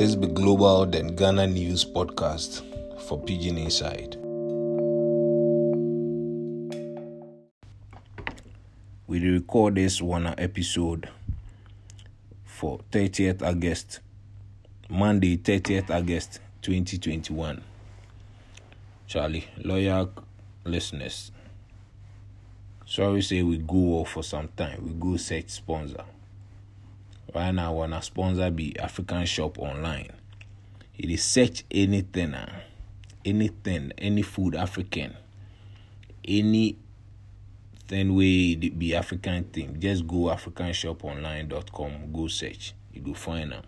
This be Global then Ghana News podcast for Pidgin Inside. We record this one episode for 30th August, Monday, 30th August 2021. Charlie, loyal listeners, sorry say we go off for some time. We go search sponsor. Right now, when a sponsor be African Shop Online, it is search anything, uh, anything, any food African, any anything way be African thing. Just go africanshoponline.com, go search, you go find them.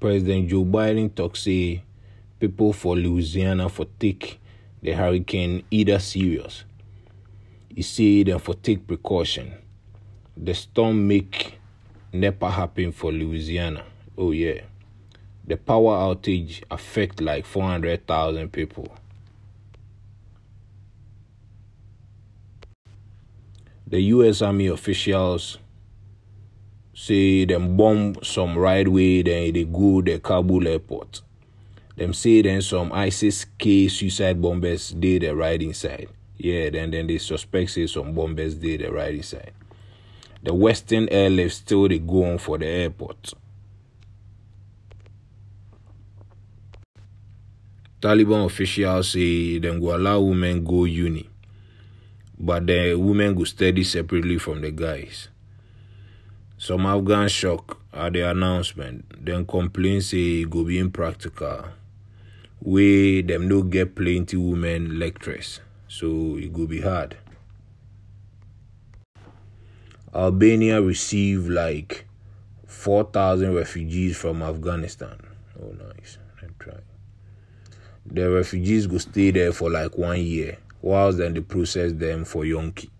President Joe Biden talk say people for Louisiana for take the hurricane either serious. He say them for take precaution. The storm make NEPA happen for Louisiana. Oh yeah. The power outage affect like 400,000 people. The US Army officials say them bomb some right way then they go the Kabul airport. Them say then some ISIS K suicide bombers did the right inside. Yeah, then then they suspect say some bombers did the right inside. The Western airlift still they go on for the airport. Taliban officials say them go allow women go uni, but the women go study separately from the guys. Some Afghan shock at the announcement, then complain say it go be impractical. Way them no get plenty women lecturers, so it go be hard. Albania received like 4,000 refugees from Afghanistan. Oh, nice. Try. The refugees go stay there for like one year, whilst then they process them for Yankee.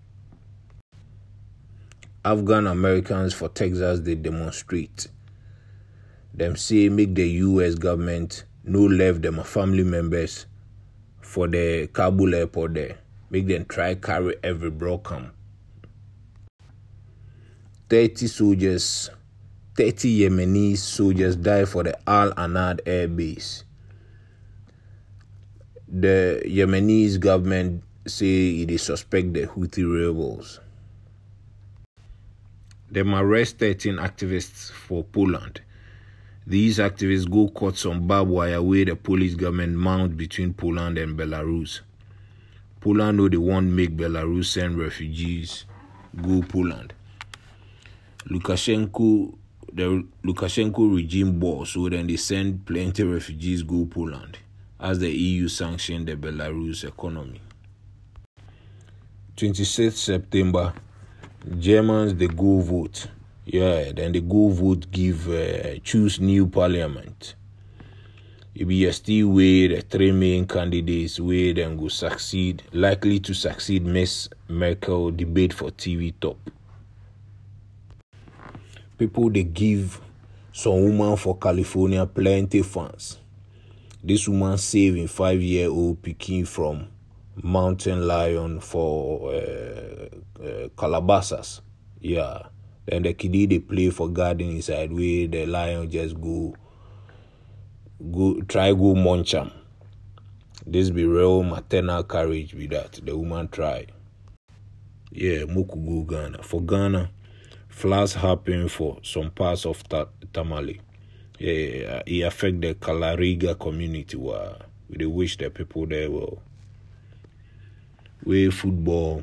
Afghan Americans for Texas they demonstrate. Them say make the US government no left them family members for the Kabul airport there. Make them try carry every broken 30 soldiers, 30 Yemeni soldiers died for the Al Anad air base. The Yemeni government say they suspect the Houthi rebels. Them arrest 13 activists for Poland. These activists go cut some barbed wire where the Polish government mount between Poland and Belarus. Poland know they won't make Belarus send refugees go Poland. Lukashenko the Lukashenko regime boss, so then they send plenty refugees go Poland as the EU sanctioned the Belarus economy. 26th September, Germans they go vote. Yeah, then they go vote, give uh, choose new parliament. It be still way the three main candidates where them go succeed, likely to succeed Miss Merkel debate for TV top people they give some woman for California plenty funds. This woman saving five year old picking from mountain lion for uh, uh, Calabasas. Yeah. Then the kiddie they play for garden inside where the lion just go go try go munch am. This be real maternal courage with that. The woman try. Yeah, Moku go Ghana. For Ghana, floods happen for some parts of Ta- Tamale. Yeah, it affect the Kalariga community where we wish the people there well. Where football,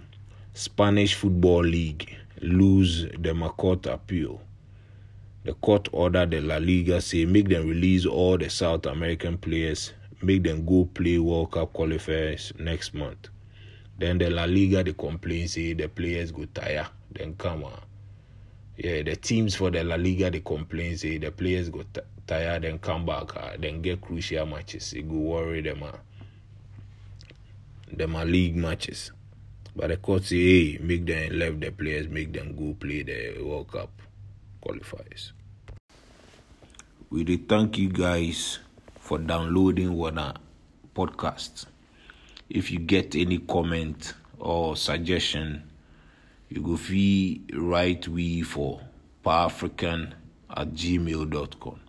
Spanish Football League lose the Macot appeal. The court ordered the La Liga say make them release all the South American players, make them go play World Cup qualifiers next month. Then the La Liga they complain say the players go tire, then come on yeah, the teams for the La Liga they complain say the players go t- tired and come back, uh, then get crucial matches. It go worry them, uh, them are league matches. But the court say, hey, make them left the players, make them go play the World Cup qualifiers. We did thank you guys for downloading one podcast. If you get any comment or suggestion you go fee write we for Pan African at gmail.com.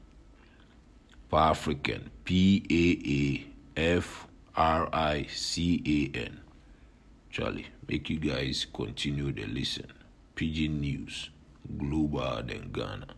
Pan African, P A A F R I C A N. Charlie, make you guys continue to listen. Pidgin News, global than Ghana.